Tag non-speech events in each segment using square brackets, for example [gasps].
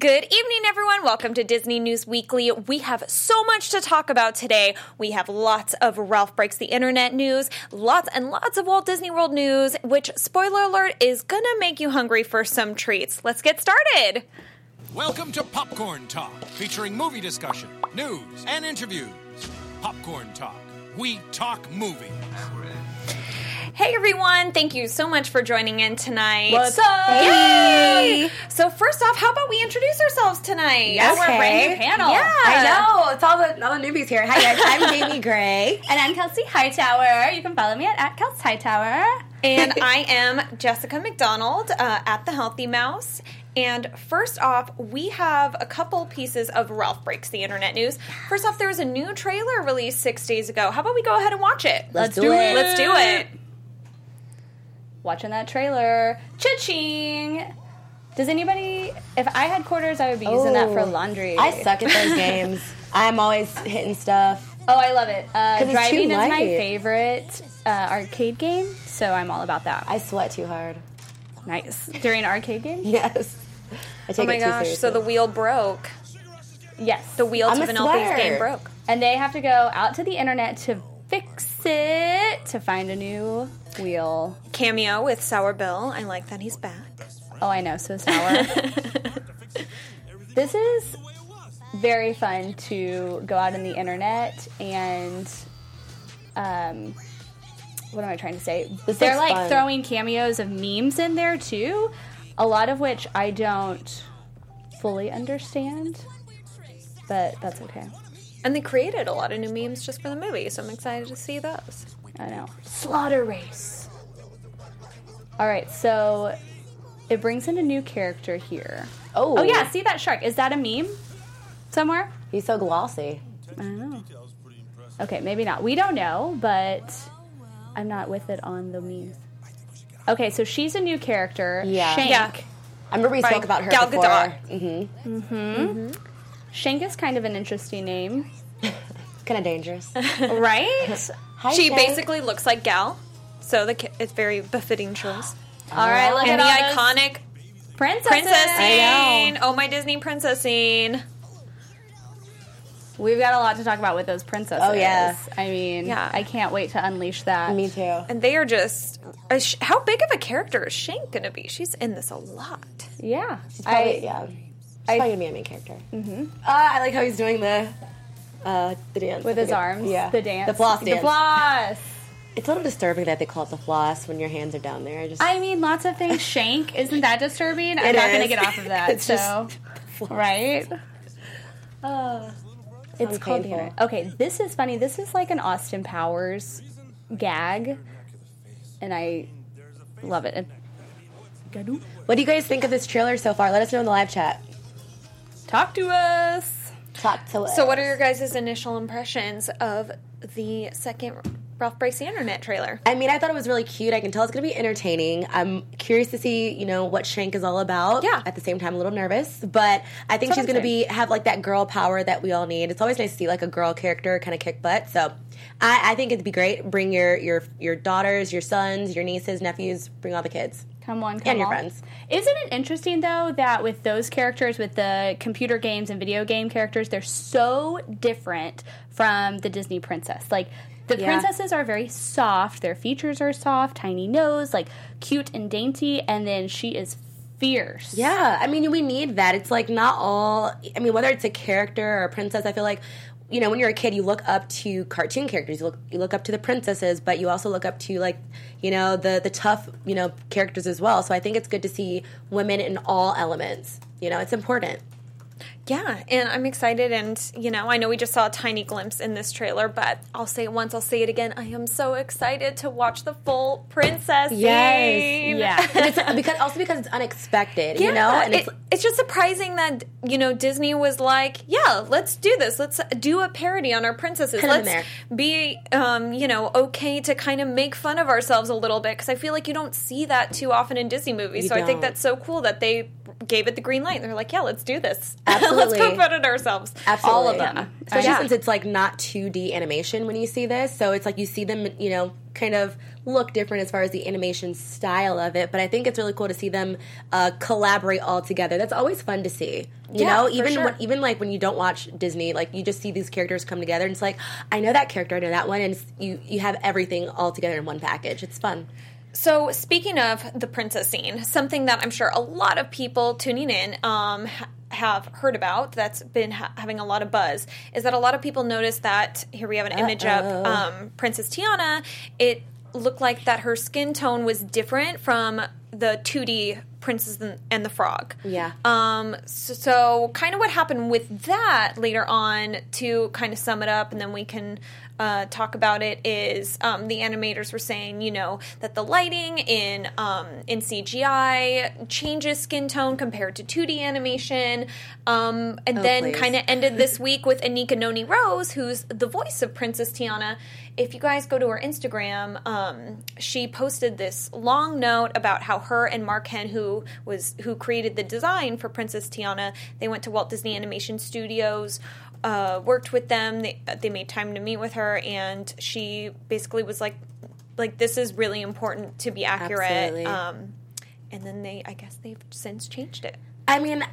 Good evening, everyone. Welcome to Disney News Weekly. We have so much to talk about today. We have lots of Ralph Breaks the Internet news, lots and lots of Walt Disney World news, which, spoiler alert, is going to make you hungry for some treats. Let's get started. Welcome to Popcorn Talk, featuring movie discussion, news, and interviews. Popcorn Talk. We talk movies. Hey everyone, thank you so much for joining in tonight. What's up? Yay! So first off, how about we introduce ourselves tonight? Yes, we're a brand new panel. Yeah. I know. It's all the all the newbies here. Hi guys, I'm Jamie [laughs] Gray. And I'm Kelsey Hightower. You can follow me at, at Kelsey Hightower. And [laughs] I am Jessica McDonald uh, at the Healthy Mouse. And first off, we have a couple pieces of Ralph Breaks the Internet news. First off, there was a new trailer released six days ago. How about we go ahead and watch it? Let's do it. Let's do it. Watching that trailer. Cha-ching! Does anybody... If I had quarters, I would be using that for Oh. laundry. I suck at those games. [laughs] I'm always hitting stuff. Oh, I love it. Uh, 'Cause it's too driving is my favorite uh, arcade game, so I'm all about that. I sweat too hard. nice. During arcade games? Yes. I take Oh my gosh, so the wheel broke. Yes. The wheel I'm to a Vanellope's game broke. And they have to go out to the internet to fix it to find a new wheel. Cameo with Sour Bill. I like that he's back. Oh, I know, so sour. [laughs] this is very fun to go out on the internet and um what am I trying to say? This They're looks like fun. throwing cameos of memes in there too, a lot of which I don't fully understand, but that's okay. And they created a lot of new memes just for the movie, so I'm excited to see those. I know. Slaughter race. All right, so it brings in a new character here. Oh, Oh yeah, see that shark? Is that a meme somewhere? He's so glossy. I don't know. Okay, maybe not. We don't know, but I'm not with it on the memes. Okay, so she's a new character. Yeah. Shank. Yeah. I remember we By spoke about her Gal before. Gadot. hmm Shank is kind of an interesting name, [laughs] Kind of dangerous. [laughs] right? [laughs] Hi, She Shank. basically looks like Gal, so the ki- it's very befitting choice. All right, look and at the all iconic princesses. princess scene. Oh, my Disney princess scene. We've got a lot to talk about with those princesses. Oh, yeah. I mean, Yeah. I can't wait to unleash that. Me too. And they are just. How big of a character is Shank going to be? She's in this a lot. Yeah. Probably, I, yeah. She's I- probably gonna be a main character. Mm-hmm. Uh, I like how he's doing the uh, the dance with his arms. Yeah, The dance. the floss The floss. It's a little disturbing that they call it the floss when your hands are down there. I just I mean, lots of things shank. [laughs] Isn't that disturbing? I'm not going to get off of [laughs] that. It's so, right? uh, It's called painful. Okay, this is funny. This is like an Austin Powers gag, and I love it. What do you guys think of this trailer so far? Let us know in the live chat. Talk to us. Talk to us. So, what are your guys' initial impressions of the second Ralph Breaks the Internet trailer? I mean, I thought it was really cute. I can tell it's going to be entertaining. I'm curious to see, you know, what Shank is all about. Yeah. At the same time, a little nervous, but I think That's she's going to be have like that girl power that we all need. It's always nice to see like a girl character kind of kick butt. So, I, I think it'd be great. Bring your your your daughters, your sons, your nieces, nephews. Bring all the kids. Come on, come And your on. friends. Isn't it interesting though that with those characters, with the computer games and video game characters, they're so different from the Disney princess. Like the Yeah. princesses are very soft, their features are soft, tiny nose, like cute and dainty, and then she is fierce. Yeah, I mean, we need that. It's like not all. I mean, whether it's a character or a princess, I feel like you know when you're a kid, you look up to cartoon characters. You look you look up to the princesses, but you also look up to like you know the the tough you know characters as well. So I think it's good to see women in all elements. You know, it's important. Yeah, and I'm excited. And, you know, I know we just saw a tiny glimpse in this trailer, but I'll say it once, I'll say it again. I am so excited to watch the full princess scene. Yeah. [laughs] And it's because also because it's unexpected. Yeah, you know, and it- it's just surprising that you know Disney was like, yeah, let's do this. Let's do a parody on our princesses. Put 'em in let's be, um, you know, okay to kind of make fun of ourselves a little bit because I feel like you don't see that too often in Disney movies. You so I think that's so cool that they gave it the green light. They're like, yeah, let's do this. Absolutely. Let's at ourselves. Absolutely. All of them. Especially Yeah. since it's like not 2D animation when you see this. So it's like you see them, you know, kind of look different as far as the animation style of it. But I think it's really cool to see them uh, collaborate all together. That's always fun to see. You Yeah, know, even sure. when, even like when you don't watch Disney, like you just see these characters come together, and it's like I know that character, I know that one, and you you have everything all together in one package. It's fun. So, speaking of the princess scene, something that I'm sure a lot of people tuning in um, have heard about that's been ha- having a lot of buzz is that a lot of people noticed that here we have an image of um, Princess Tiana. It looked like that her skin tone was different from the 2D Princess and- and the Frog. Yeah. Um, so, so kind of what happened with that later on to kind of sum it up, and then we can uh, talk about it. Is um, the animators were saying, you know, that the lighting in um, in CGI changes skin tone compared to 2D animation, um, and Oh, then kind of ended this week with Anika Noni Rose, who's the voice of Princess Tiana. If you guys go to her Instagram, um, she posted this long note about how her and Mark Henn, who was who created the design for Princess Tiana, they went to Walt Disney Animation Studios. Uh, worked with them. They they made time to meet with her, and she basically was like, like this is really important to be accurate. Um, and then they, I guess they've since changed it. I mean,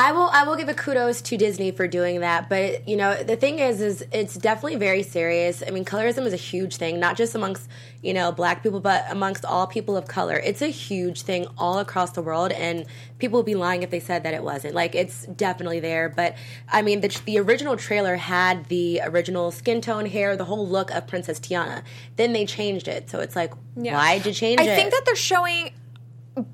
I will I will give a kudos to Disney for doing that, but you know the thing is, is it's definitely very serious. I mean, colorism is a huge thing, not just amongst you know black people, but amongst all people of color. It's a huge thing all across the world, and people would be lying if they said that it wasn't. Like it's definitely there, but I mean, the the original trailer had the original skin tone, hair, the whole look of Princess Tiana. Then they changed it, so it's like, why did you change I it? I think that they're showing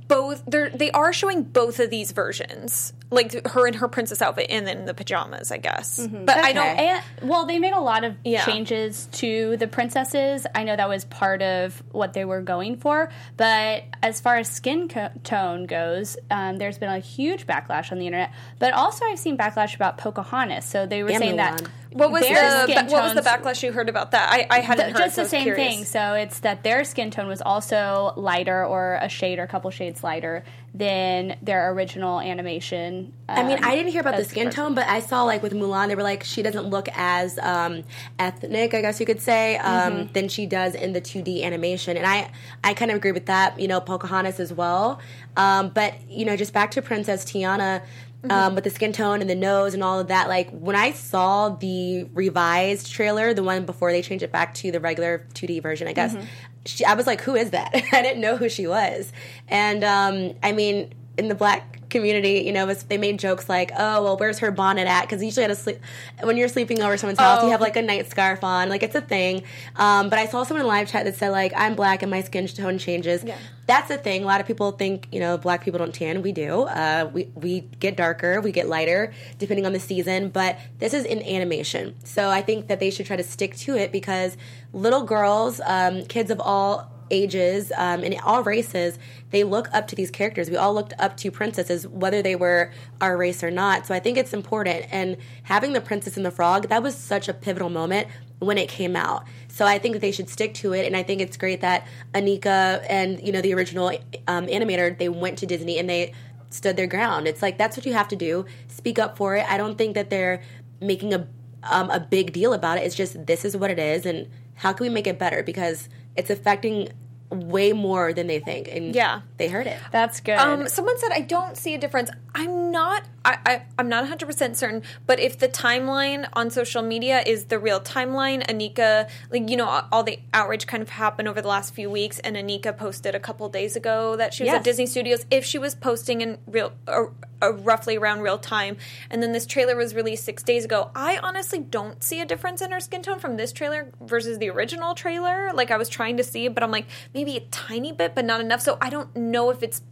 both. They're they are showing both of these versions, like her in her princess outfit and then the pajamas, I guess. But I don't. And, well, they made a lot of Yeah. changes to the princesses. I know that was part of what they were going for. But as far as skin co- tone goes, um, there's been a huge backlash on the internet. But also, I've seen backlash about Pocahontas. So they were And saying that Mulan. What was their the skin ba- what was the backlash you heard about that? I, I hadn't Th- heard. just so the same curious. thing. So it's that their skin tone was also lighter, or a shade, or a couple shades lighter than their original animation. I mean, um, I didn't hear about the skin first- tone, but I saw like with Mulan, they were like she doesn't look as um, ethnic, I guess you could say, um, than she does in the 2D animation, and I I kind of agree with that. You know, Pocahontas as well, um, but you know, just back to Princess Tiana. Um, with the skin tone and the nose and all of that, like when I saw the revised trailer, the one before they changed it back to the regular 2D version, I guess, she, I was like, "Who is that?" [laughs] I didn't know who she was, and um, I mean, in the black community, you know, was, they made jokes like, "Oh, well, where's her bonnet at?" Because usually at a sleep when you're sleeping over someone's house, you Oh. have like a night scarf on, like it's a thing. Um, but I saw someone in live chat that said like, "I'm black and my skin tone changes." That's a thing. A lot of people think you know black people don't tan. We do. Uh, we we get darker, we get lighter depending on the season. But this is in animation, so I think that they should try to stick to it because little girls, um, kids of all ages um, and all races, they look up to these characters. We all looked up to princesses, whether they were our race or not. So I think it's important. And having the Princess and the Frog, that was such a pivotal moment when it came out. So I think that they should stick to it. And I think it's great that Anika and you know the original um, animator they went to Disney and they stood their ground. It's like that's what you have to do. Speak up for it. I don't think that they're making a um, a big deal about it. It's just this is what it is, and how can we make it better? Because it's affecting way more than they think, and Yeah. they heard it. That's good. Um, someone said I don't see a difference. I'm not. I, I I'm not 100 percent certain. But if the timeline on social media is the real timeline, Anika, like you know, all- all the outrage kind of happened over the last few weeks, and Anika posted a couple days ago that she was Yes. at Disney Studios. If she was posting in real, uh, uh, roughly around real time, and then this trailer was released six days ago, I honestly don't see a difference in her skin tone from this trailer versus the original trailer. Like I was trying to see, but I'm like maybe a tiny bit, but not enough. So I don't know if it's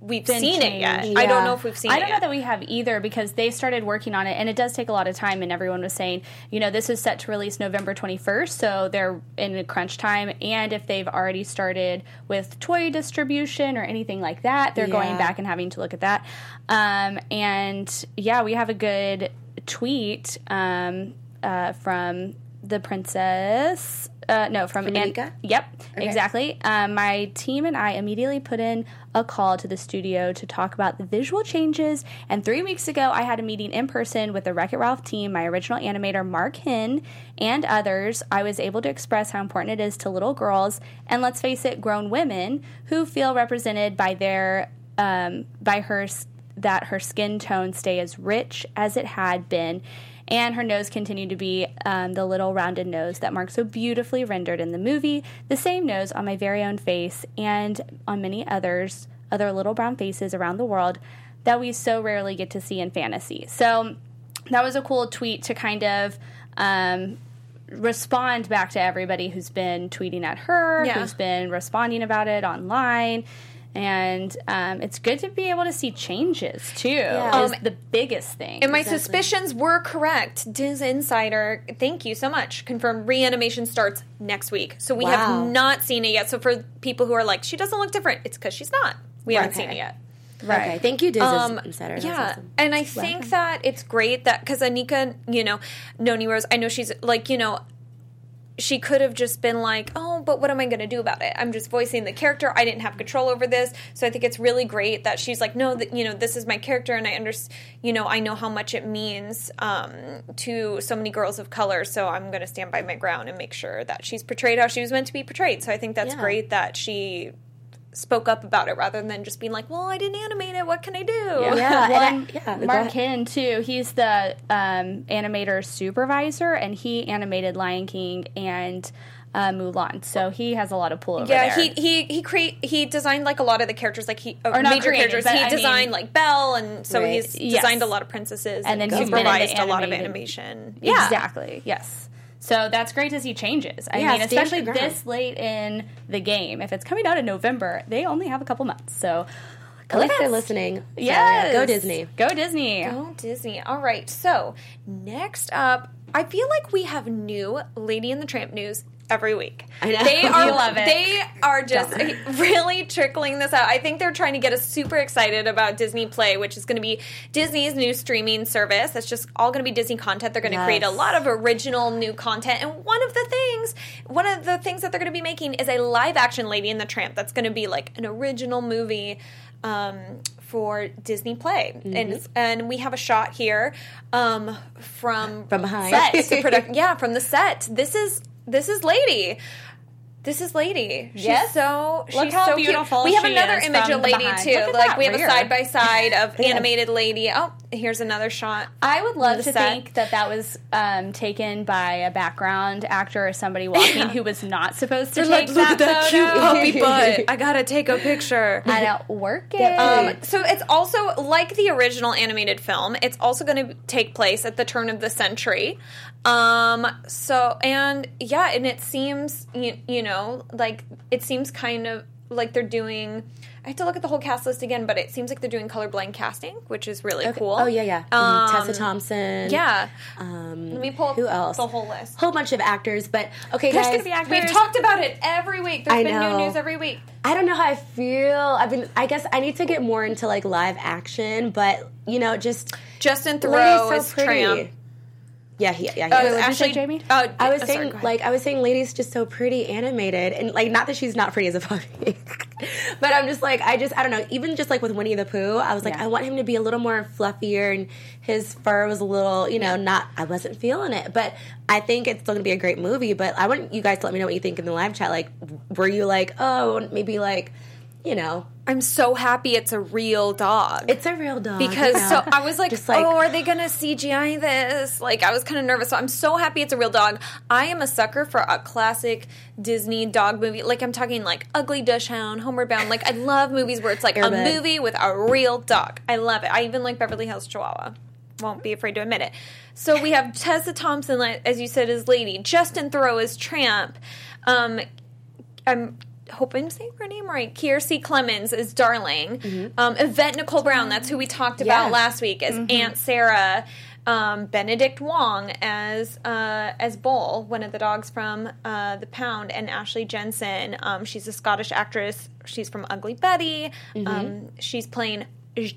we've seen it yet. changed. I don't know if we've seen I don't know yet. that we have either because they started working on it and it does take a lot of time and everyone was saying, you know, this is set to release November 21st, so they're in a crunch time and if they've already started with toy distribution or anything like that, they're going back and having to look at that. Um, and yeah, we have a good tweet um, uh, from the princess uh, no, from, From An-? Yep, exactly. Um, my team and I immediately put in a call to the studio to talk about the visual changes. And three weeks ago, I had a meeting in person with the Wreck It Ralph team, my original animator Mark Henn, and others. I was able to express how important it is to little girls and let's face it, grown women who feel represented by their um, by her that her skin tone stay as rich as it had been and her nose continued to be um, the little rounded nose that Mark so beautifully rendered in the movie, the same nose on my very own face and on many others, other little brown faces around the world that we so rarely get to see in fantasy. So that was a cool tweet to kind of um, respond back to everybody who's been tweeting at her, Yeah. who's been responding about it online. And um, it's good to be able to see changes too. Is Um, the biggest thing. And my suspicions were correct. Diz Insider, thank you so much. Confirmed reanimation starts next week. So we Wow. have not seen it yet. So for people who are like, she doesn't look different, it's because she's not. We haven't seen it yet. right. Okay, thank you, Disney Um, Insider. That's yeah, awesome. and I think that it's great that because Anika, you know, Noni Rose, I know she's like, you know, she could have just been like, oh, but what am I going to do about it? I'm just voicing the character. I didn't have control over this, so I think it's really great that she's like, no, that you know, this is my character, and I understand, you know, I know how much it means um, to so many girls of color, so I'm going to stand by my ground and make sure that she's portrayed how she was meant to be portrayed. So I think that's Yeah. great that she spoke up about it rather than just being like, well, I didn't animate it. What can I do? Yeah, [laughs] Well, and I- yeah, Mark ahead. Henn too. He's the um, animator supervisor, and he animated Lion King and uh, Mulan. So he has a lot of pull over Yeah, there. he he he create he designed like a lot of the characters, like he uh, Or not major created, characters. He I designed mean- like Belle, and so Right. he's Yes. designed a lot of princesses, And and, then he's been the supervised a lot of animated- animation. Yeah, Exactly. Yes. So that's great to see changes. I Yeah, mean, especially this late in the game. If it's coming out in November, they only have a couple months. So least they're Yes. listening. So, yeah, go Disney. Go Disney. Go Disney. All right. So next up, I feel like we have new Lady and the Tramp news every week. I know. They [laughs] are love it. They are just [laughs] really trickling this out. I think they're trying to get us super excited about Disney Play, which is going to be Disney's new streaming service. That's just all going to be Disney content. They're going to create a lot of original new content. And one of the things, one of the things that they're going to be making is a live action Lady and the Tramp that's going to be like an original movie um, for Disney Play. Mm-hmm. And and we have a shot here um, from From behind. set to. [laughs] Yeah, from the set. This is this is Lady. This is Lady. She's Yes. so Look how so beautiful Cute. We have another image of Lady behind. too. Like we have a side by side of animated Lady. Oh, here's another shot. I would love to set. think that that was um, taken by a background actor or somebody [laughs] walking who was not supposed to take that, photo. puppy [laughs] butt. I gotta take a picture. I don't work it. Um, so it's also like the original animated film. It's also going to take place at the turn of the century. Um, so and yeah, and it seems you, you know like it seems kind of like they're doing. I have to look at the whole cast list again, but it seems like they're doing colorblind casting, which is really cool. Oh yeah, yeah. Um, Tessa Thompson. Yeah. Um, Let me pull up who else? the whole list. Whole bunch of actors, but okay, There's guys. gonna be actors. We've talked about it every week. There's I been know. new news every week. I don't know how I feel. I've been. I guess I need to get more into like live action, but you know, just Justin Lady's Theroux so is pretty. Tramp. Yeah, he, yeah, he Uh, is. what'd you say, Ashley Jamie? Oh, I was uh, saying, ahead. like, I was saying, lady's just so pretty animated, and like, not that she's not pretty as a puppy, [laughs] but I'm just like, I just, I don't know. Even just like with Winnie the Pooh, I was like, Yeah. I want him to be a little more fluffier, and his fur was a little, you know, not. I wasn't feeling it, but I think it's still gonna be a great movie. But I want you guys to let me know what you think in the live chat. Like, were you like, oh, maybe like, you know, I'm so happy it's a real dog. it's a real dog because know? so I was like, like- oh, are they gonna CGI this? Like, I was kind of nervous. So I'm so happy it's a real dog. I am a sucker for a classic Disney dog movie. Like, I'm talking like Ugly Dachshund, Homeward Bound. Like, I love movies where it's like a movie with a real dog. I love it. I even like Beverly Hills Chihuahua. Won't be afraid to admit it. So we have Tessa Thompson, as you said, as Lady. Justin Theroux as Tramp. Um, I'm hope I'm saying her name right. Kiersey Clemons is Darling. Um, Yvette Nicole Brown, that's who we talked about Yeah. last week, as Aunt Sarah. Um, Benedict Wong as uh, as Bull, one of the dogs from uh, the Pound, and Ashley Jensen. Um, she's a Scottish actress. She's from Ugly Betty. Um, she's playing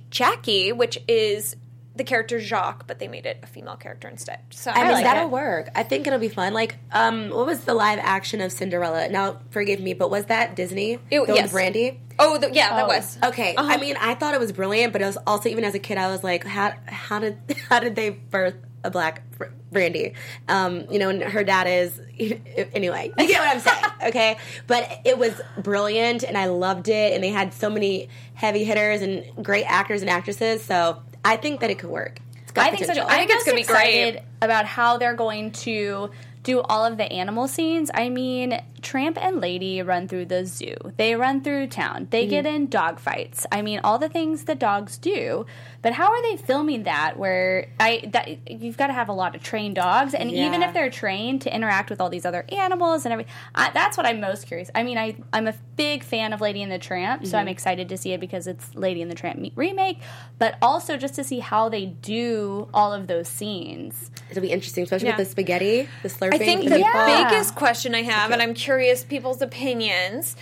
Jackie, which is the character Jacques, but they made it a female character instead. So I mean, like that'll it. work. I think it'll be fun. Like, um, what was the live action of Cinderella? Now, forgive me, but was that Disney? It- the one yes. with Brandy? Oh, the, yeah, that Oh. was. Okay, Uh-huh. I mean, I thought it was brilliant, but it was also even as a kid, I was like, how how did [laughs] how did they birth a black Br- Brandy? Um, you know, and her dad is [laughs] anyway. You get what I'm saying, [laughs] okay? But it was brilliant, and I loved it, and they had so many heavy hitters and great actors and actresses. So I think that it could work. I think so. too. I think I'm it's gonna be great. about how they're going to do all of the animal scenes. I mean, Tramp and Lady run through the zoo. They run through town. They get Mm-hmm. in dog fights. I mean, all the things that dogs do. But how are they filming that? Where I that you've got to have a lot of trained dogs, and even if they're trained to interact with all these other animals and everything, I, that's what I'm most curious. I mean, I I'm a big fan of Lady and the Tramp, so I'm Mm-hmm. excited to see it because it's Lady and the Tramp remake, but also just to see how they do all of those scenes. It'll be interesting, especially Yeah. with the spaghetti, the slurping. I think the the meatball. biggest question I have, and I'm curious people's opinions.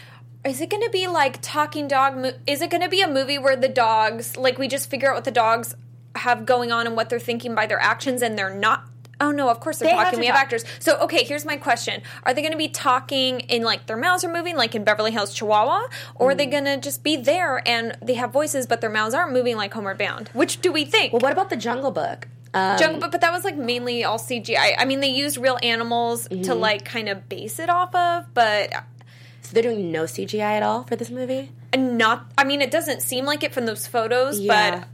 Is it going to be like talking dog? Mo- is it going to be a movie where the dogs, like, we just figure out what the dogs have going on and what they're thinking by their actions, and they're not? Oh no! Of course they're They talking. to We have actors. So okay, here's my question: Are they going to be talking in like their mouths are moving, like in Beverly Hills Chihuahua, or are they mm. going to just be there and they have voices but their mouths aren't moving like Homeward Bound? Which do we think? Well, what about the Jungle Book? Um, Jungle, but, but that was like mainly all CGI. I mean, they used real animals to Mm-hmm. like kind of base it off of, but so they're doing no CGI at all for this movie. And not. I mean, it doesn't seem like it from those photos, Yeah. but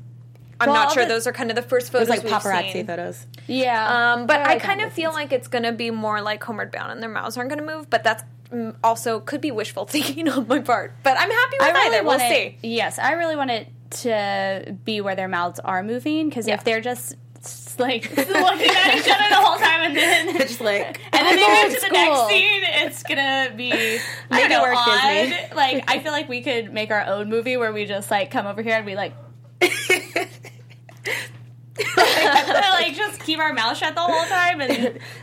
I'm Well, not sure the- those are kind of the first photos was like we've paparazzi seen. photos. Yeah, Um, but They're I kind of feel scenes. like it's going to be more like Homeward Bound, and their mouths aren't going to move. But that's also could be wishful [laughs] thinking on my part. But I'm happy with I really either. We'll want see. Yes, I really want it to be where their mouths are moving because Yeah. if they're just s- like [laughs] looking at each other the whole time and then [laughs] Just like [laughs] and then they move to the next scene, it's gonna be I Make don't know, work, odd. Disney. Like I feel like we could make our own movie where we just like come over here and we like like just keep our mouth shut the whole time and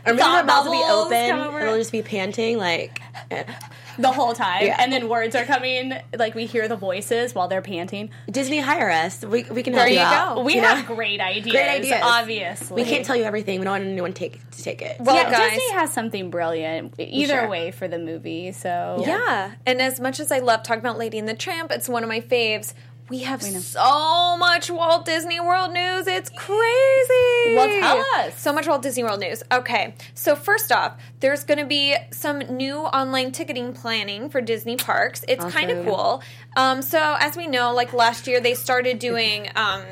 Or maybe thought mouths will be open and they'll just be panting like. The whole time Yeah. and then words are coming like we hear the voices while they're panting. Disney hire us. We, we can help There you you out. go. We you have know? great ideas. Great ideas. Obviously, We can't tell you everything. We don't want anyone take to take it. Well, yeah, guys, Disney has something brilliant either Sure. way for the movie. So Yeah. And as much as I love talking about Lady and the Tramp, it's one of my faves. We have so much Walt Disney World news. It's crazy. Well, tell us. So much Walt Disney World news. Okay. So, first off, there's going to be some new online ticketing planning for Disney parks. It's kind of cool. Um, so, as we know, like last year, they started doing. Um,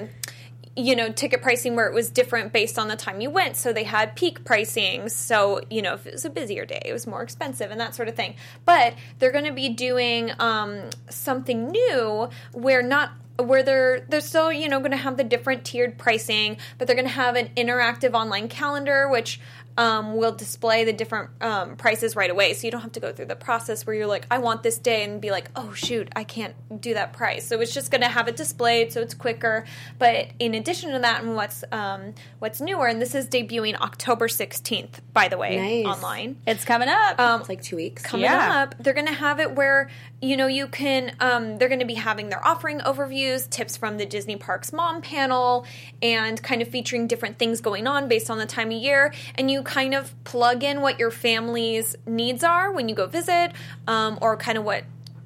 you know, ticket pricing where it was different based on the time you went. So they had peak pricing. So, you know, if it was a busier day, it was more expensive and that sort of thing. But they're going to be doing um, something new where not where they're they're still you know going to have the different tiered pricing but they're going to have an interactive online calendar which um, will display the different um, prices right away so you don't have to go through the process where you're like i want this day and be like oh shoot i can't do that price so it's just going to have it displayed so it's quicker but in addition to that and what's um, what's newer and this is debuting october 16th by the way Nice. online it's coming up. um, it's like two weeks. coming Yeah. up they're going to have it where you know you can um, they're going to be having their offering overviews tips from the disney parks mom panel and kind of featuring different things going on based on the time of year. And you kind of plug in what your family's needs are when you go visit um, or kind of what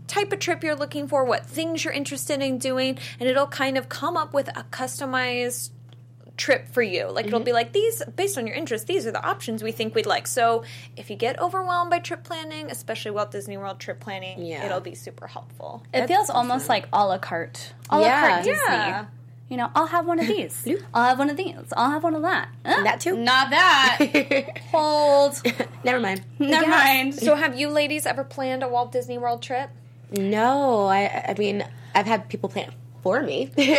type of trip you're looking for what things you're interested in doing. And it'll kind of come up with a customized trip for you. Like it'll be like these based on your interests, these are the options we think we'd like. So if you get overwhelmed by trip planning, especially Walt Disney World trip planning, Yeah. it'll be super helpful. it feels almost like a la carte. A la Yeah. carte Disney. Yeah. You know, I'll have one of [laughs] these. I'll have one of these. I'll have one of that. Uh, That too. Not that. [laughs] Hold. [laughs] Never mind. Never mind. So have you ladies ever planned a Walt Disney World trip? No, I I mean I've had people plan for me [laughs] when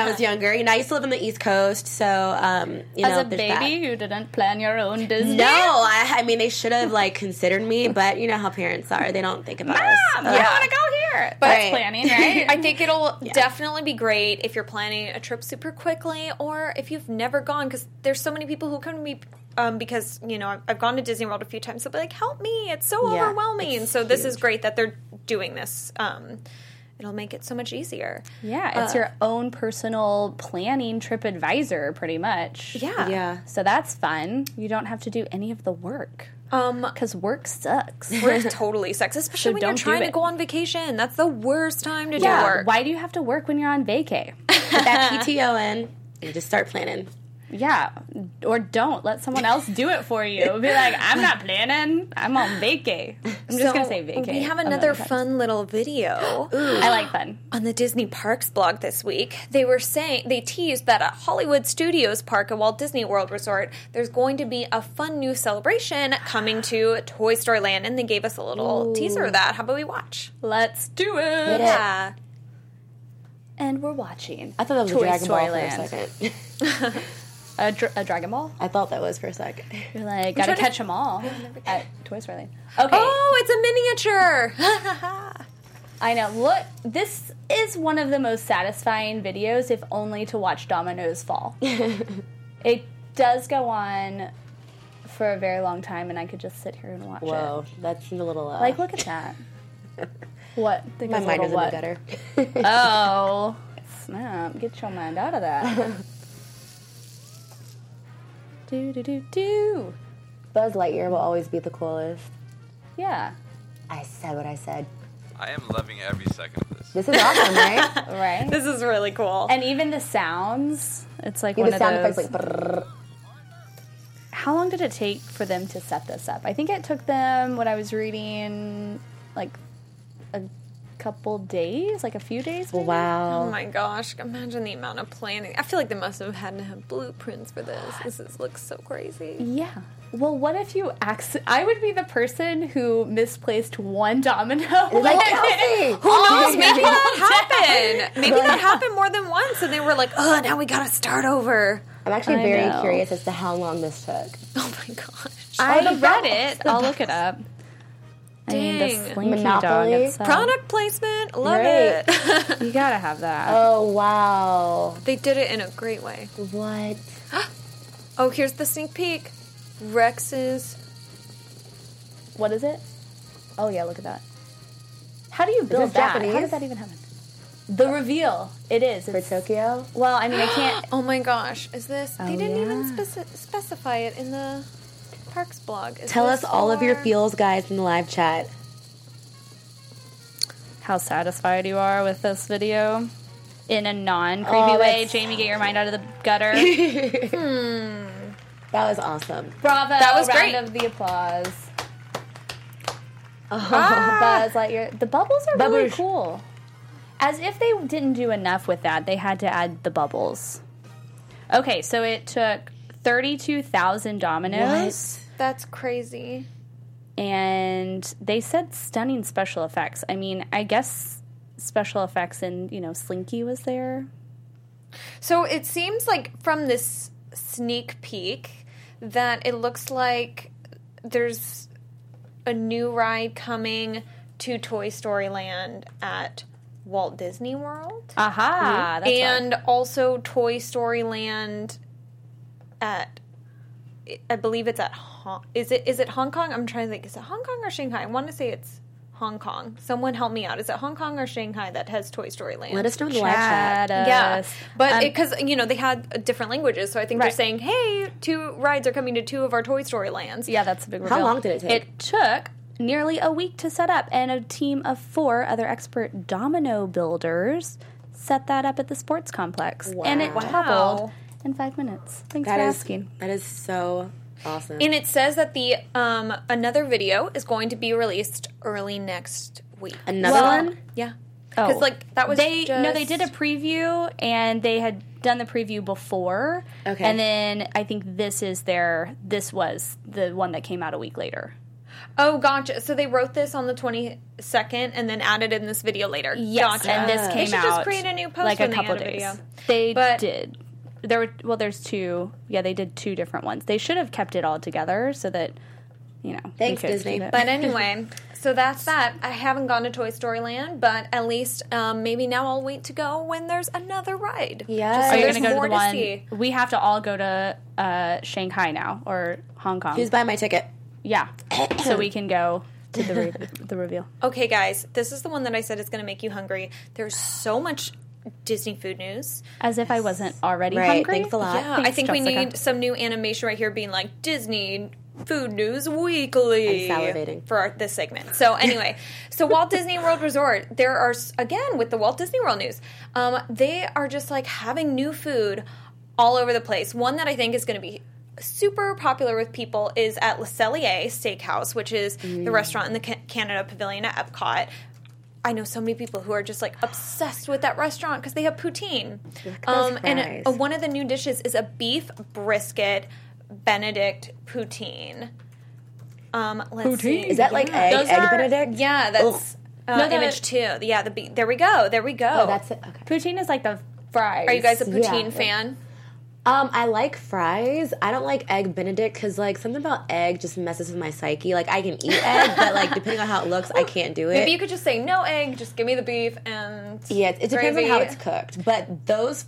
I was younger. You know, I used to live on the East Coast, so um, you know, As a baby, that. you didn't plan your own Disney. No, I, I mean they should have like considered me, but you know how parents are; they don't think about us. Mom, Ugh. you want to go here? But Right. planning, right? [laughs] I think it'll [laughs] definitely be great if you're planning a trip super quickly or if you've never gone because there's so many people who come to me um, because you know I've- I've gone to Disney World a few times. They'll be like, "Help me! It's so Yeah, overwhelming." it's And so this is great that they're doing this. Um, It'll make it so much easier. Yeah, it's Uh, your own personal planning trip advisor, pretty much. Yeah. Yeah. So that's fun. You don't have to do any of the work Um, because work sucks. [laughs] work [laughs] totally sucks, especially So when you're don't do trying to go on vacation. That's the worst time to do work. Why do you have to work when you're on vacay? Put that PTO in and just start planning. Yeah, or don't let someone else do it for you. Be like, I'm not planning. I'm on vacay. I'm just gonna say vacay. We have another fun little video. Ooh, [gasps] I like fun. on the Disney Parks blog this week, they were saying they teased that at Hollywood Studios Park at Walt Disney World Resort, there's going to be a fun new celebration coming to Toy Story Land, and they gave us a little teaser of that. How about we watch? Let's do it. it. Yeah. And we're watching. I thought that was Toy a Dragon Story Ball Land. for a second. [laughs] A, a Dragon Ball. I thought that was for a second. [laughs] You're like, gotta trying to- catch them [laughs] all at Toy Story Land. Okay. Oh, it's a miniature. [laughs] I know. Look, this is one of the most satisfying videos, if only to watch dominoes fall. it does go on for a very long time, and I could just sit here and watch it. Whoa, that's a little. Uh. Like, look at that. what? Think my mind is in the gutter. Oh, snap! Get your mind out of that. Do do do do. Buzz Lightyear will always be the coolest. Yeah. I said what I said. I am loving every second of this. This is awesome, right? [laughs] Right. this is really cool. and even the sounds. It's like Yeah, one the of sound those. effects like. How long did it take for them to set this up? I think it took them, what I was reading, like a couple days, like a few days. maybe? Oh my gosh, imagine the amount of planning. I feel like they must have had to have blueprints for this. This is, looks so crazy. Yeah. Well, what if you acc- I would be the person who misplaced one domino. Like Kelsey. [laughs] Who knows? [laughs] Maybe that happened. Maybe that [laughs] happened more than once, and they were like, "Oh, now we gotta start over." I'm actually I very know. curious as to how long this took. Oh my gosh! I the read it. I'll look it up. I mean, the Dang. slinky Monopoly. dog itself. Product placement, love Right. it. You [laughs] gotta have that. Oh wow! they did it in a great way. What? [gasps] Oh, here's the sneak peek. Rex's. What is it? Oh yeah, look at that. How do you build this that? How Japanese? did that even happen? The reveal. It is. For It's, Tokyo? well, I mean, I can't. [gasps] Oh my gosh! Is this? they Oh, didn't even speci- specify it in the parks blog. Is Tell us all of your feels, guys, in the live chat. how satisfied you are with this video. In a non creepy Oh, way, Jamie, get your mind out of the gutter. [laughs] Hmm. That was awesome. Bravo! That was round great. of the applause. Oh. Ah. [laughs] Buzz Lightyear. The bubbles are really cool. As if they didn't do enough with that, they had to add the bubbles. Okay, so it took thirty-two thousand dominoes. That's crazy. and they said stunning special effects. I mean, I guess special effects and you know Slinky was there. So it seems like from this sneak peek that it looks like there's a new ride coming to Toy Story Land at Walt Disney World. Aha! And also Toy Story Land at I believe it's at Hong is it is it Hong Kong? I'm trying to think. Is it Hong Kong or Shanghai? I want to say it's Hong Kong. Someone help me out. Is it Hong Kong or Shanghai that has Toy Story Land? Let us know in the live chat. Chat Yeah, us. but Um, because you know they had different languages, so I think Right. they're saying, "Hey, two rides are coming to two of our Toy Story lands." yeah, that's a big. How long did it take? It took nearly a week to set up, and a team of four other expert domino builders set that up at the sports complex, and it Wow. Toppled in five minutes. Thanks That for is asking. that is so awesome. And it says that the um another video is going to be released early next week. Another Well, one? Yeah. Oh, Because like that was they just, no, they did a preview and they had done the preview before. Okay. and then I think this is their this was the one that came out a week later. Oh, gotcha. So they wrote this on the twenty second and then added in this video later. Yes, gotcha. and this They came should out just create a new post like when a they couple add a days. video. They But- did. There were well, there's two. Yeah, they did two different ones. They should have kept it all together so that you know. Thanks, could Disney. keep it. But [laughs] anyway, so that's that. I haven't gone to Toy Story Land, but at least um, maybe now I'll wait to go when there's another ride. yeah so Are you there's going to go to the one? see. We have to all go to uh, Shanghai now or Hong Kong. Who's buying my ticket? yeah, [coughs] so we can go to the re- the reveal. Okay, guys, this is the one that I said is going to make you hungry. There's so much Disney food news. As if I wasn't already Right, hungry. thanks a lot. Yeah, I Thanks, think we need some new animation right here being like Disney Food News Weekly I'm salivating. for our, this segment. So [laughs] anyway, so Walt Disney World Resort, there are again with the Walt Disney World news, um, they are just like having new food all over the place. One that I think is going to be super popular with people is at Le Cellier Steakhouse, which is the restaurant in the Canada Pavilion at Epcot. I know so many people who are just like obsessed with that restaurant because they have poutine. Um, and fries. uh, one of the new dishes is a beef brisket Benedict poutine. Um, let's see. Is that like egg, Those egg are- Benedict? Yeah, that's uh, No, the- image two. Yeah, the be- there we go. There we go. Oh, that's it. Okay. Poutine is like the fries. Are you guys a Yeah. poutine fan? Um, I like fries. I don't like egg Benedict because like something about egg just messes with my psyche. Like I can eat egg, but like depending on how it looks, I can't do [laughs] it. Maybe you could just say no egg. Just give me the beef and yeah, it depends on how it's cooked. But those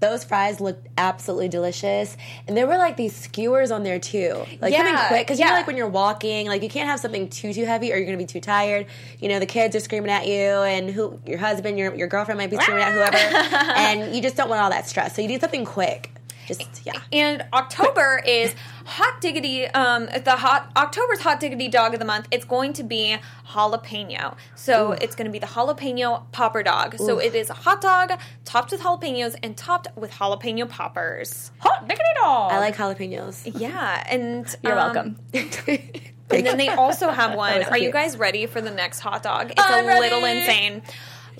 those fries looked absolutely delicious, and there were like these skewers on there too, like something Yeah, quick. Because you know, like when you're walking, like you can't have something too too heavy, or you're gonna be too tired. You know, the kids are screaming at you, and who your husband, your your girlfriend might be screaming at whoever, [laughs] and you just don't want all that stress. So you need something quick. Just yeah. And October is hot diggity. Um, the hot October's hot diggity dog of the month. It's going to be jalapeno. So it's going to be the jalapeno popper dog. So it is a hot dog topped with jalapenos and topped with jalapeno poppers. hot diggity dog? I like jalapenos. Yeah, and You're um, welcome. [laughs] And then they also have [laughs] one. was Are you guys ready for the next hot dog? It's I'm a little insane.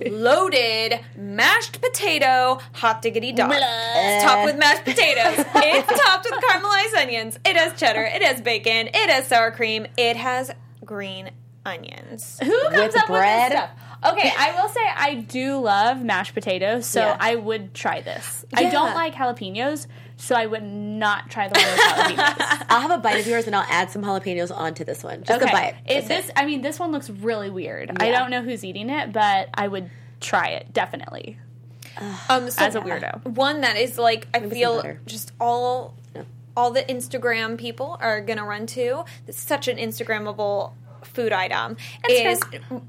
Loaded mashed potato hot diggity dog. It's topped with mashed potatoes. it's topped with caramelized onions. It has cheddar. It has bacon. It has sour cream. It has green onions. Who comes With up bread? with this stuff? Okay, I will say I do love mashed potatoes, so Yeah. I would try this. I don't like jalapenos, so I would not try the one with jalapenos. [laughs] I'll have a bite of yours and I'll add some jalapenos onto this one. Just okay, a bite. Is this? I mean, this one looks really weird. I don't know who's eating it, but I would try it definitely. Um, so As a weirdo. one that is like I some feel just all No. all the Instagram people are gonna run to. It's such an Instagrammable food item. Is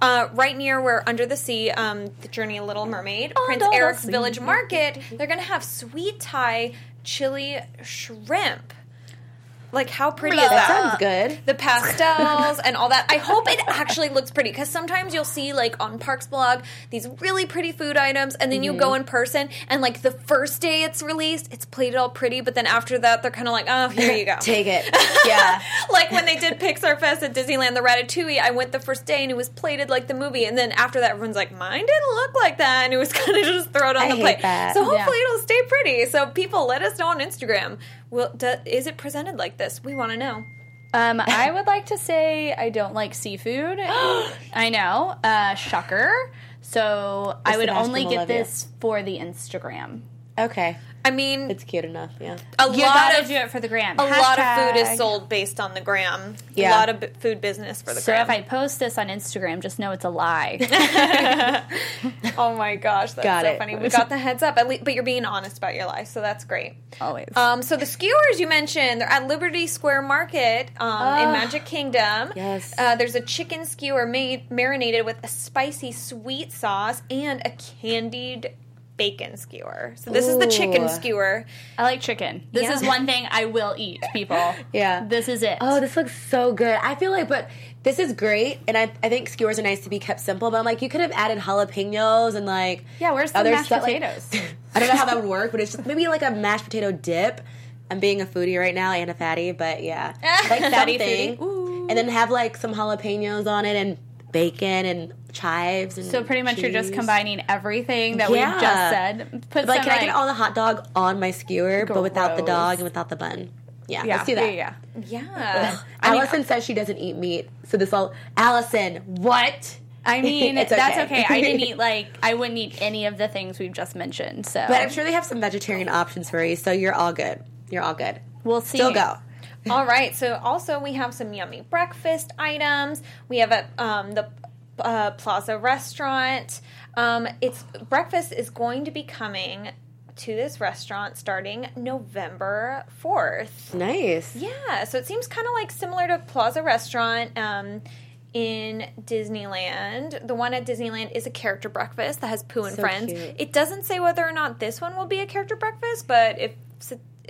uh, right near where Under the Sea, um, the Journey of Little Mermaid, Prince Eric's. Village Market. They're gonna have sweet Thai chili shrimp. Like how pretty is That that? sounds good. the pastels and all that. I hope it actually looks pretty because sometimes you'll see like on Parks blog these really pretty food items, and then you go mm-hmm. in person and like the first day it's released, it's plated all pretty, but then after that they're kind of like, oh, here you go. Take it. [laughs] Yeah. like when they did Pixar Fest at Disneyland, the Ratatouille, I went the first day and it was plated like the movie, and then after that everyone's like, mine didn't look like that, and it was [laughs] kind of just thrown on I the hate plate. that. So hopefully Yeah. it'll stay pretty. So people, let us know on Instagram. Will do, is it presented like this? We want to know. Um, I would like to say I don't like seafood. [gasps] I know, uh, shocker. So I would only get you. this for the Instagram. Okay. I mean, It's cute enough. Yeah. a You lot gotta of do it for the gram. a lot of food is sold based on the gram. Yeah. A lot of b- food business for the So gram. if I post this on Instagram, just know it's a lie. [laughs] [laughs] oh my gosh, that's Got so it. funny. We got the heads up, at least, but you're being honest about your life, so that's great. Always. Um, so the skewers you mentioned, they're at Liberty Square Market um, in Magic Kingdom. Yes. Uh, there's a chicken skewer made marinated with a spicy sweet sauce and a candied bacon skewer. So this is the chicken Ooh. skewer. I like chicken. This Yeah. is one thing I will eat, people. [laughs] Yeah. This is it. Oh, this looks so good. I feel like, but this is great, and I, I think skewers are nice to be kept simple. But I'm like, you could have added jalapenos and like Yeah, where's the other mashed stuff, like- potatoes? [laughs] I don't know how that would work, but it's just maybe like a mashed potato dip. I'm being a foodie right now and a fatty, but yeah, [laughs] like Fatty something. foodie. And then have like some jalapenos on it and bacon and chives. And so pretty much you're just combining everything that Yeah. we've just said. Put Like, some, can I get all the hot dog on my skewer, but without the dog and without the bun? Yeah, yeah, let's do that. Yeah, yeah. Yeah. Allison says she doesn't eat meat, so this all. Allison, what? I mean, [laughs] It's that's okay. okay. I didn't [laughs] eat like I wouldn't eat any of the things we've just mentioned. So, But I'm sure they have some vegetarian options for you, so you're all good. You're all good. we'll see. Still go. All right. So also we have some yummy breakfast items. We have a um, the uh, Plaza restaurant. Um, it's breakfast is going to be coming to this restaurant starting November fourth. Nice. Yeah, so it seems kind of like similar to Plaza Restaurant. Um, in Disneyland. The one at Disneyland is a character breakfast that has Pooh and So friends. cute. It doesn't say whether or not this one will be a character breakfast, but if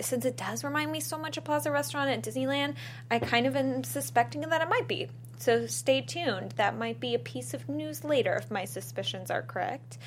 since it does remind me so much of Plaza Restaurant at Disneyland, I kind of am suspecting that it might be. So stay tuned. That might be a piece of news later if my suspicions are correct.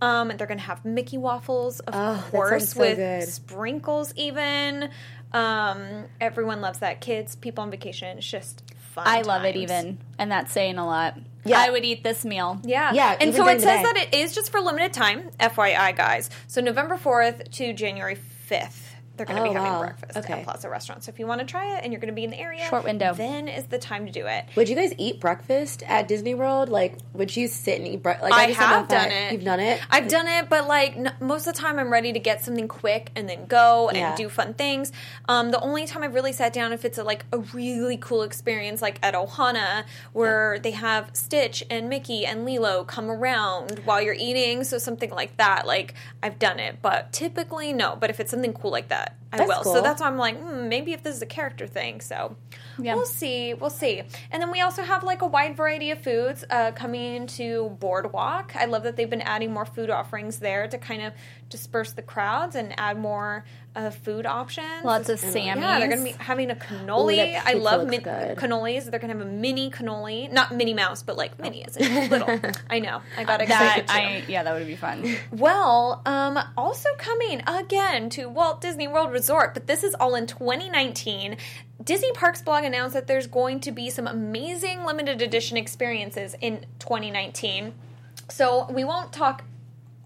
Um, they're going to have Mickey waffles, of Oh, course, so with good. sprinkles. Even um, everyone loves that. Kids, people on vacation. It's just fun. I love it even, and that's saying a lot. Yeah. I would eat this meal. Yeah. Yeah, And so it says that it is just for limited time, FYI, guys. So November 4th to January 5th. They're going to Oh, be having wow. breakfast Okay. at Plaza Restaurant. So if you want to try it and you're going to be in the area, Short window. then is the time to do it. Would you guys eat breakfast at Disney World? Like, would you sit and eat breakfast? Like, I just don't have done it. You've done it. I've done it, but like n- most of the time, I'm ready to get something quick and then go and Yeah. do fun things. Um, the only time I've really sat down if it's a, like a really cool experience, like at Ohana, where they have Stitch and Mickey and Lilo come around while you're eating. So something like that, like I've done it, but typically no. But if it's something cool like that, that I That's will. So that's why I'm like, hmm, maybe if this is a character thing. So Yeah. we'll see. We'll see. And then we also have like a wide variety of foods uh, coming to Boardwalk. I love that they've been adding more food offerings there to kind of disperse the crowds and add more uh, food options. Lots of Sammys. Yeah, they're going to be having a cannoli. Ooh, I love min- cannolis. They're going to have a mini cannoli, not Minnie Mouse, but like mini as in little. [laughs] I know. I got That excited too. I yeah, that would be fun. Well, um, also coming again to Walt Disney World Resort, but this is all in 2019. Disney Parks blog announced that there's going to be some amazing limited edition experiences in 2019. So we won't talk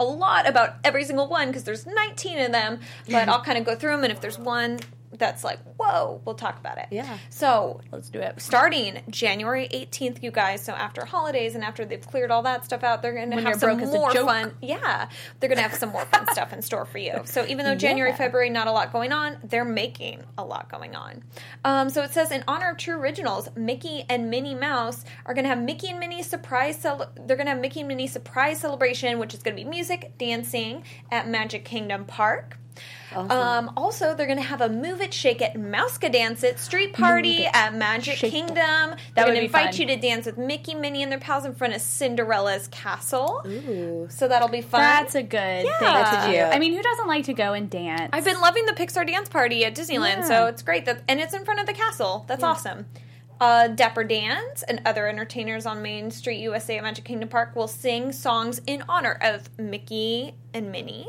a lot about every single one because there's 19 of them, but I'll kind of go through them, and if there's one that's like, whoa, we'll talk about it. Yeah. So Let's do it. starting January 18th, you guys. So after holidays and after they've cleared all that stuff out, they're going to have some broke as a more fun. Yeah, they're going to have some more fun stuff in store for you. So even though [laughs] January, Yeah. February, not a lot going on, they're making a lot going on. Um, so it says in honor of true originals, Mickey and Minnie Mouse are going to have Mickey and Minnie surprise. Cel- they're going to have Mickey and Minnie surprise celebration, which is going to be music, dancing at Magic Kingdom Park. Um, also, they're going to have a Move It, Shake It, MousekeDance It street party at Magic Shake It. Kingdom. They're That going would to invite fun. you to dance with Mickey, Minnie, and their pals in front of Cinderella's castle. Ooh. So that'll be fun. That's a good Yeah. thing to do. I mean, who doesn't like to go and dance? I've been loving the Pixar dance party at Disneyland, Yeah. so it's great that, and it's in front of the castle. That's awesome. Uh, Dapper Dans and other entertainers on Main Street USA at Magic Kingdom Park will sing songs in honor of Mickey and Minnie.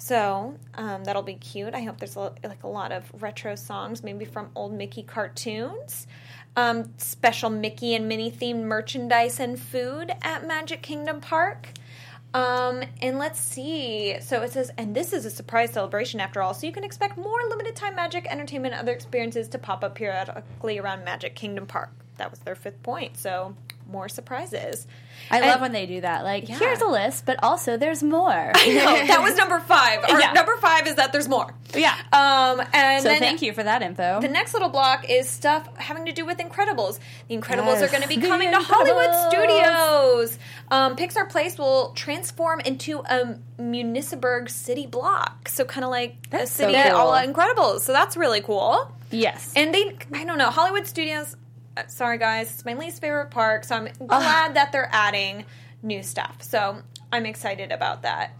So um, that'll be cute. I hope there's a, like a lot of retro songs, maybe from old Mickey cartoons. Um, special Mickey and Minnie themed merchandise and food at Magic Kingdom Park. Um, and let's see. So it says, and this is a surprise celebration after all, so you can expect more limited time magic, entertainment, and other experiences to pop up periodically around Magic Kingdom Park. That was their fifth point. So more surprises. I And- love when they do that. Like, Yeah. here's a list, but also there's more. I know [laughs] that was number five. Or Yeah. number five is that there's more. yeah. Um, and so then thank you for that info. The next little block is stuff having to do with Incredibles. The Incredibles Yes. are going to be coming to Hollywood Studios. Um, Pixar Place will transform into a Municiberg city block. So kind of like That's a so city cool. all Incredibles. So that's really cool. yes. And they, I don't know, Hollywood Studios. Uh, Sorry, guys, it's my least favorite park. So I'm glad that they're adding new stuff. So I'm excited about that.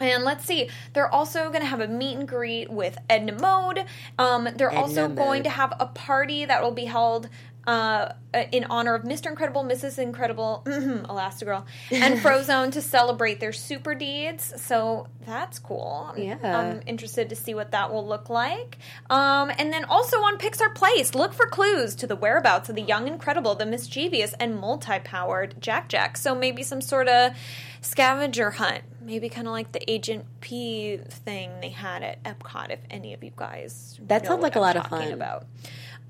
And let's see, they're also going to have a meet and greet with Edna Mode. Um, they're also Mode. going to have a party that will be held uh, in honor of Mr. Incredible, Mrs. Incredible, Elastigirl, and [laughs] Frozone to celebrate their super deeds. So that's cool. I'm- Yeah. I'm interested to see what that will look like. Um, and then also on Pixar Place, look for clues to the whereabouts of the young, incredible, the mischievous, and multi-powered Jack Jack. So maybe some sort of scavenger hunt. Maybe kind of like the Agent P thing they had at Epcot. If any of you guys That sounds like a lot of fun. About.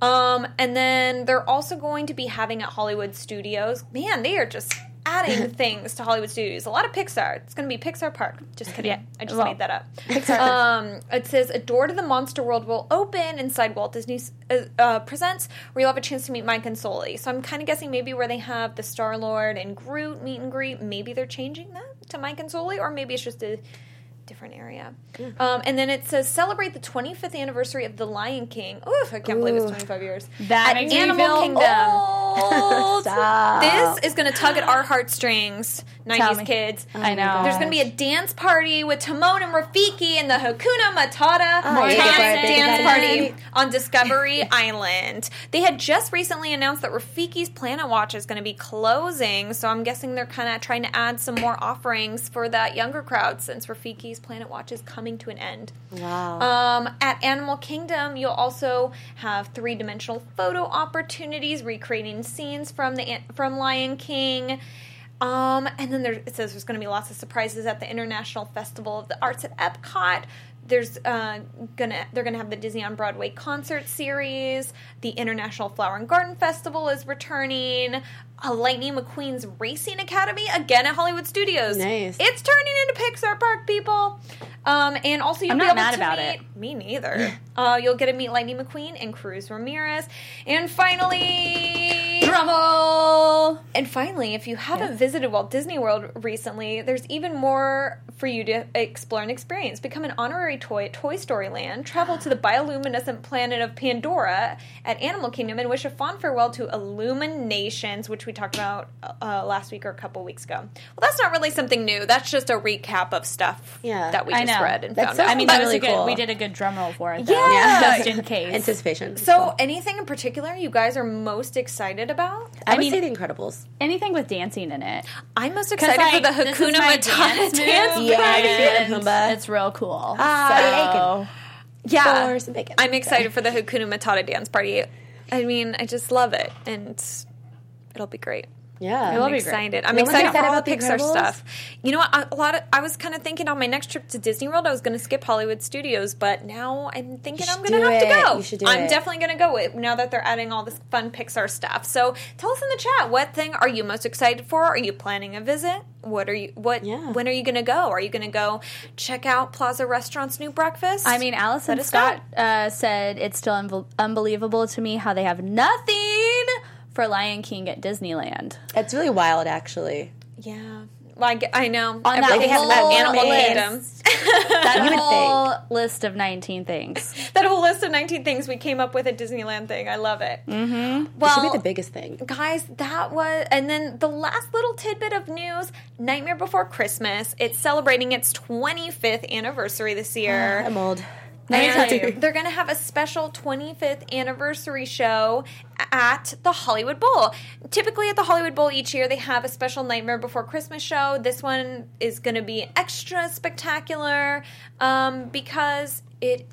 Um, and then they're also going to be having at Hollywood Studios. Man, they are just adding [laughs] things to Hollywood Studios. A lot of Pixar. It's going to be Pixar Park. Just kidding. Yeah, I just well, made that up. Pixar. Um, it says a door to the monster world will open inside Walt Disney uh, uh, Presents, where you'll have a chance to meet Mike and Sully. So I'm kind of guessing maybe where they have the Star Lord and Groot meet and greet. Maybe they're changing that to Mike and Sully, or maybe it's just a different area. Um, and then it says celebrate the 25th anniversary of The Lion King. Oof, I can't believe it's 25 years. That At makes me Animal feel Kingdom. old. [laughs] This is going to tug at our heartstrings, 90s me. kids. I know. There's going to be a dance party with Timon and Rafiki and the Hakuna Matata Oh, dance, yeah, dance party. party on Discovery [laughs] Island. They had just recently announced that Rafiki's Planet Watch is going to be closing, so I'm guessing they're kind of trying to add some more offerings for that younger crowd since Rafiki's Planet watches coming to an end. Wow. Um, at Animal Kingdom, you'll also have three dimensional photo opportunities, recreating scenes from the from Lion King. Um, and then there, it says there's going to be lots of surprises at the International Festival of the Arts at Epcot. There's uh, gonna they're gonna have the Disney on Broadway concert series. The International Flower and Garden Festival is returning. A Lightning McQueen's Racing Academy again at Hollywood Studios. Nice. It's turning into Pixar Park, people. Um, and also you'll I'm be not able mad to about meet it. me neither. uh, you'll get to meet Lightning McQueen and Cruz Ramirez, and finally, Drummel. and finally, if you haven't visited Walt Disney World recently, there's even more for you to explore and experience. Become an honorary toy at Toy Story Land. Travel to the [gasps] bioluminescent planet of Pandora at Animal Kingdom and wish a fond farewell to Illuminations, which we talked about uh, last week or a couple weeks ago. Well, that's not really something new. That's just a recap of stuff Yeah. that we I just know. read and That's found so out. I mean, That's that was really a good. cool. We did a good drum roll for it, though. Yeah. just in [laughs] case. Anticipation. So, anything in particular you guys are most excited about? I would mean- say The Incredibles. anything with dancing in it. I'm most excited like, for the Hakuna Matata dance dance. move, Yeah, I can see it in and Pumbaa. It's real cool. Ah, so, Yeah, For some bacon. I'm excited for the Hakuna Matata dance party. I mean, I just love it, and it'll be great. Yeah. It'll I'm be great. excited. I'm No excited for excited all about the The Pixar Incredibles? stuff. You know what? I, a lot of I was kind of thinking on my next trip to Disney World, I was going to skip Hollywood Studios, but now I'm thinking I'm going to do have to go. You should do I'm it. definitely going to go it now that they're adding all this fun Pixar stuff. So tell us in the chat what thing are you most excited for? Are you planning a visit? What are you? What? Yeah. When are you going to go? Are you going to go check out Plaza Restaurant's new breakfast? I mean, Allison Scott uh, said it's still unbel- unbelievable to me how they have nothing for Lion King at Disneyland. It's really wild, actually. Yeah. Well, I, get- I know. On that Everything's whole about Animal list. Kingdom. [laughs] That You would whole list of 19 things. [laughs] that whole list of 19 things we came up with at Disneyland thing. I love it. Mm-hmm. Well, It Well, should be the biggest thing. guys, that was, and then the last little tidbit of news Nightmare Before Christmas. It's celebrating its 25th anniversary this year. I'm old. Me And tell you. they're going to have a special 25th anniversary show at the Hollywood Bowl. Typically, at the Hollywood Bowl each year, they have a special Nightmare Before Christmas show. This one is going to be extra spectacular um, because it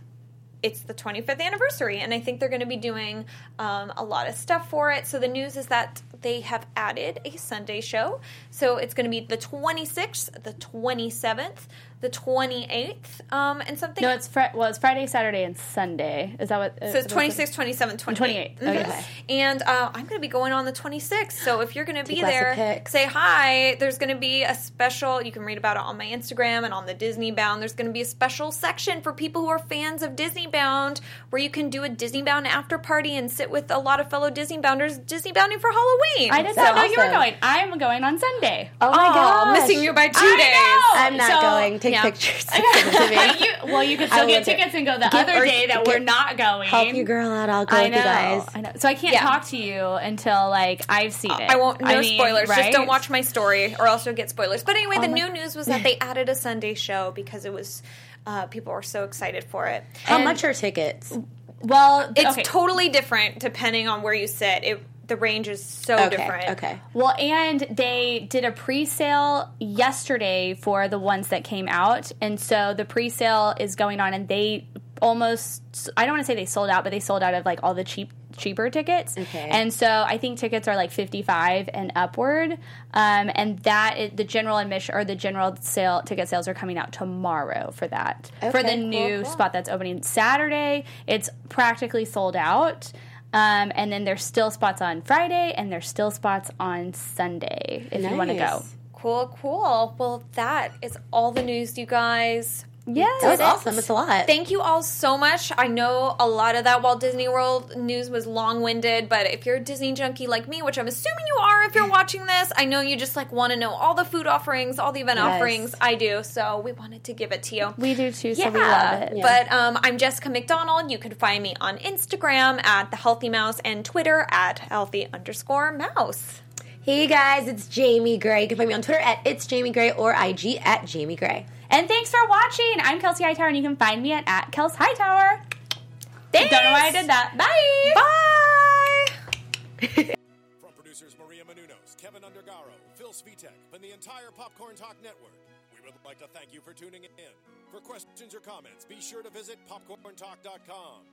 it's the 25th anniversary, and I think they're going to be doing um, a lot of stuff for it. So the news is that they have added a Sunday show. So it's going to be the 26th, the 27th, the 28th, um, and something. No, it's fri- well, it's Friday, Saturday, and Sunday. Is that what? so it's 26th, 27th, 28th. 28th. Okay. Mhm. And uh, I'm going to be going on the 26th. So if you're going to be Take lots of there, say hi. There's going to be a special, you can read about it on my Instagram and on the Disney Bound. There's going to be a special section for people who are fans of Disney Bound where you can do a Disney Bound after party and sit with a lot of fellow Disney Bounders Disney Bounding for Halloween. I did That's not know you were going. I'm going on Sunday. Oh my Aw, god. missing you by two I days. know! I'm not So, going. Take yeah. pictures. [laughs] Send to me. you, well, you could I still get will do- tickets and go the Give- other or day that get- we're not going. Help your girl out. I'll go I with know. you guys. I know. So I can't Yeah. talk to you until like I've seen it. I won't. No I mean, spoilers. Just don't watch my story, or else you'll get spoilers. But anyway, the my- new news was that they [laughs] added a Sunday show because it was uh, people were so excited for it. How And- much are tickets? Well, It's okay. totally different depending on where you sit. It the range is so Okay. different. Okay. Well, and they did a pre-sale yesterday for the ones that came out, and so the pre-sale is going on, and they almost I don't want to say they sold out, but they sold out of like all the cheap cheaper tickets. Okay. And so I think tickets are like 55 and upward. Um, and that is, the general admission or the general sale ticket sales are coming out tomorrow for that. for the cool, new cool. spot that's opening Saturday, it's practically sold out. Um, and then there's still spots on Friday, and there's still spots on Sunday if you want to go. Cool, cool. Well, that is all the news, you guys. Yes. That was awesome. It's a lot. Thank you all so much. I know a lot of that Walt Disney World news was long winded, but if you're a Disney junkie like me, which I'm assuming you are if you're [laughs] watching this, I know you just like want to know all the food offerings, all the event Yes. offerings. I do. So we wanted to give it to you. We do too, so yeah, we love it. but um, I'm Jessica McDonald. You can find me on Instagram at the Healthy Mouse and Twitter at healthy underscore mouse. Hey guys, it's Jamie Gray. You can find me on Twitter at it's Jamie Gray or IG at Jamie Gray. And thanks for watching. I'm Kelsey Hightower, and you can find me at, at Kels Hightower. Thanks. Don't know why I did that. Bye. Bye. [laughs] From producers Maria Menounos, Kevin Undergaro, Phil Svitek, and the entire Popcorn Talk Network, we would like to thank you for tuning in. For questions or comments, be sure to visit popcorntalk.com.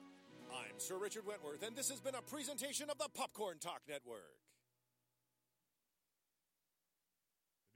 I'm Sir Richard Wentworth, and this has been a presentation of the Popcorn Talk Network. The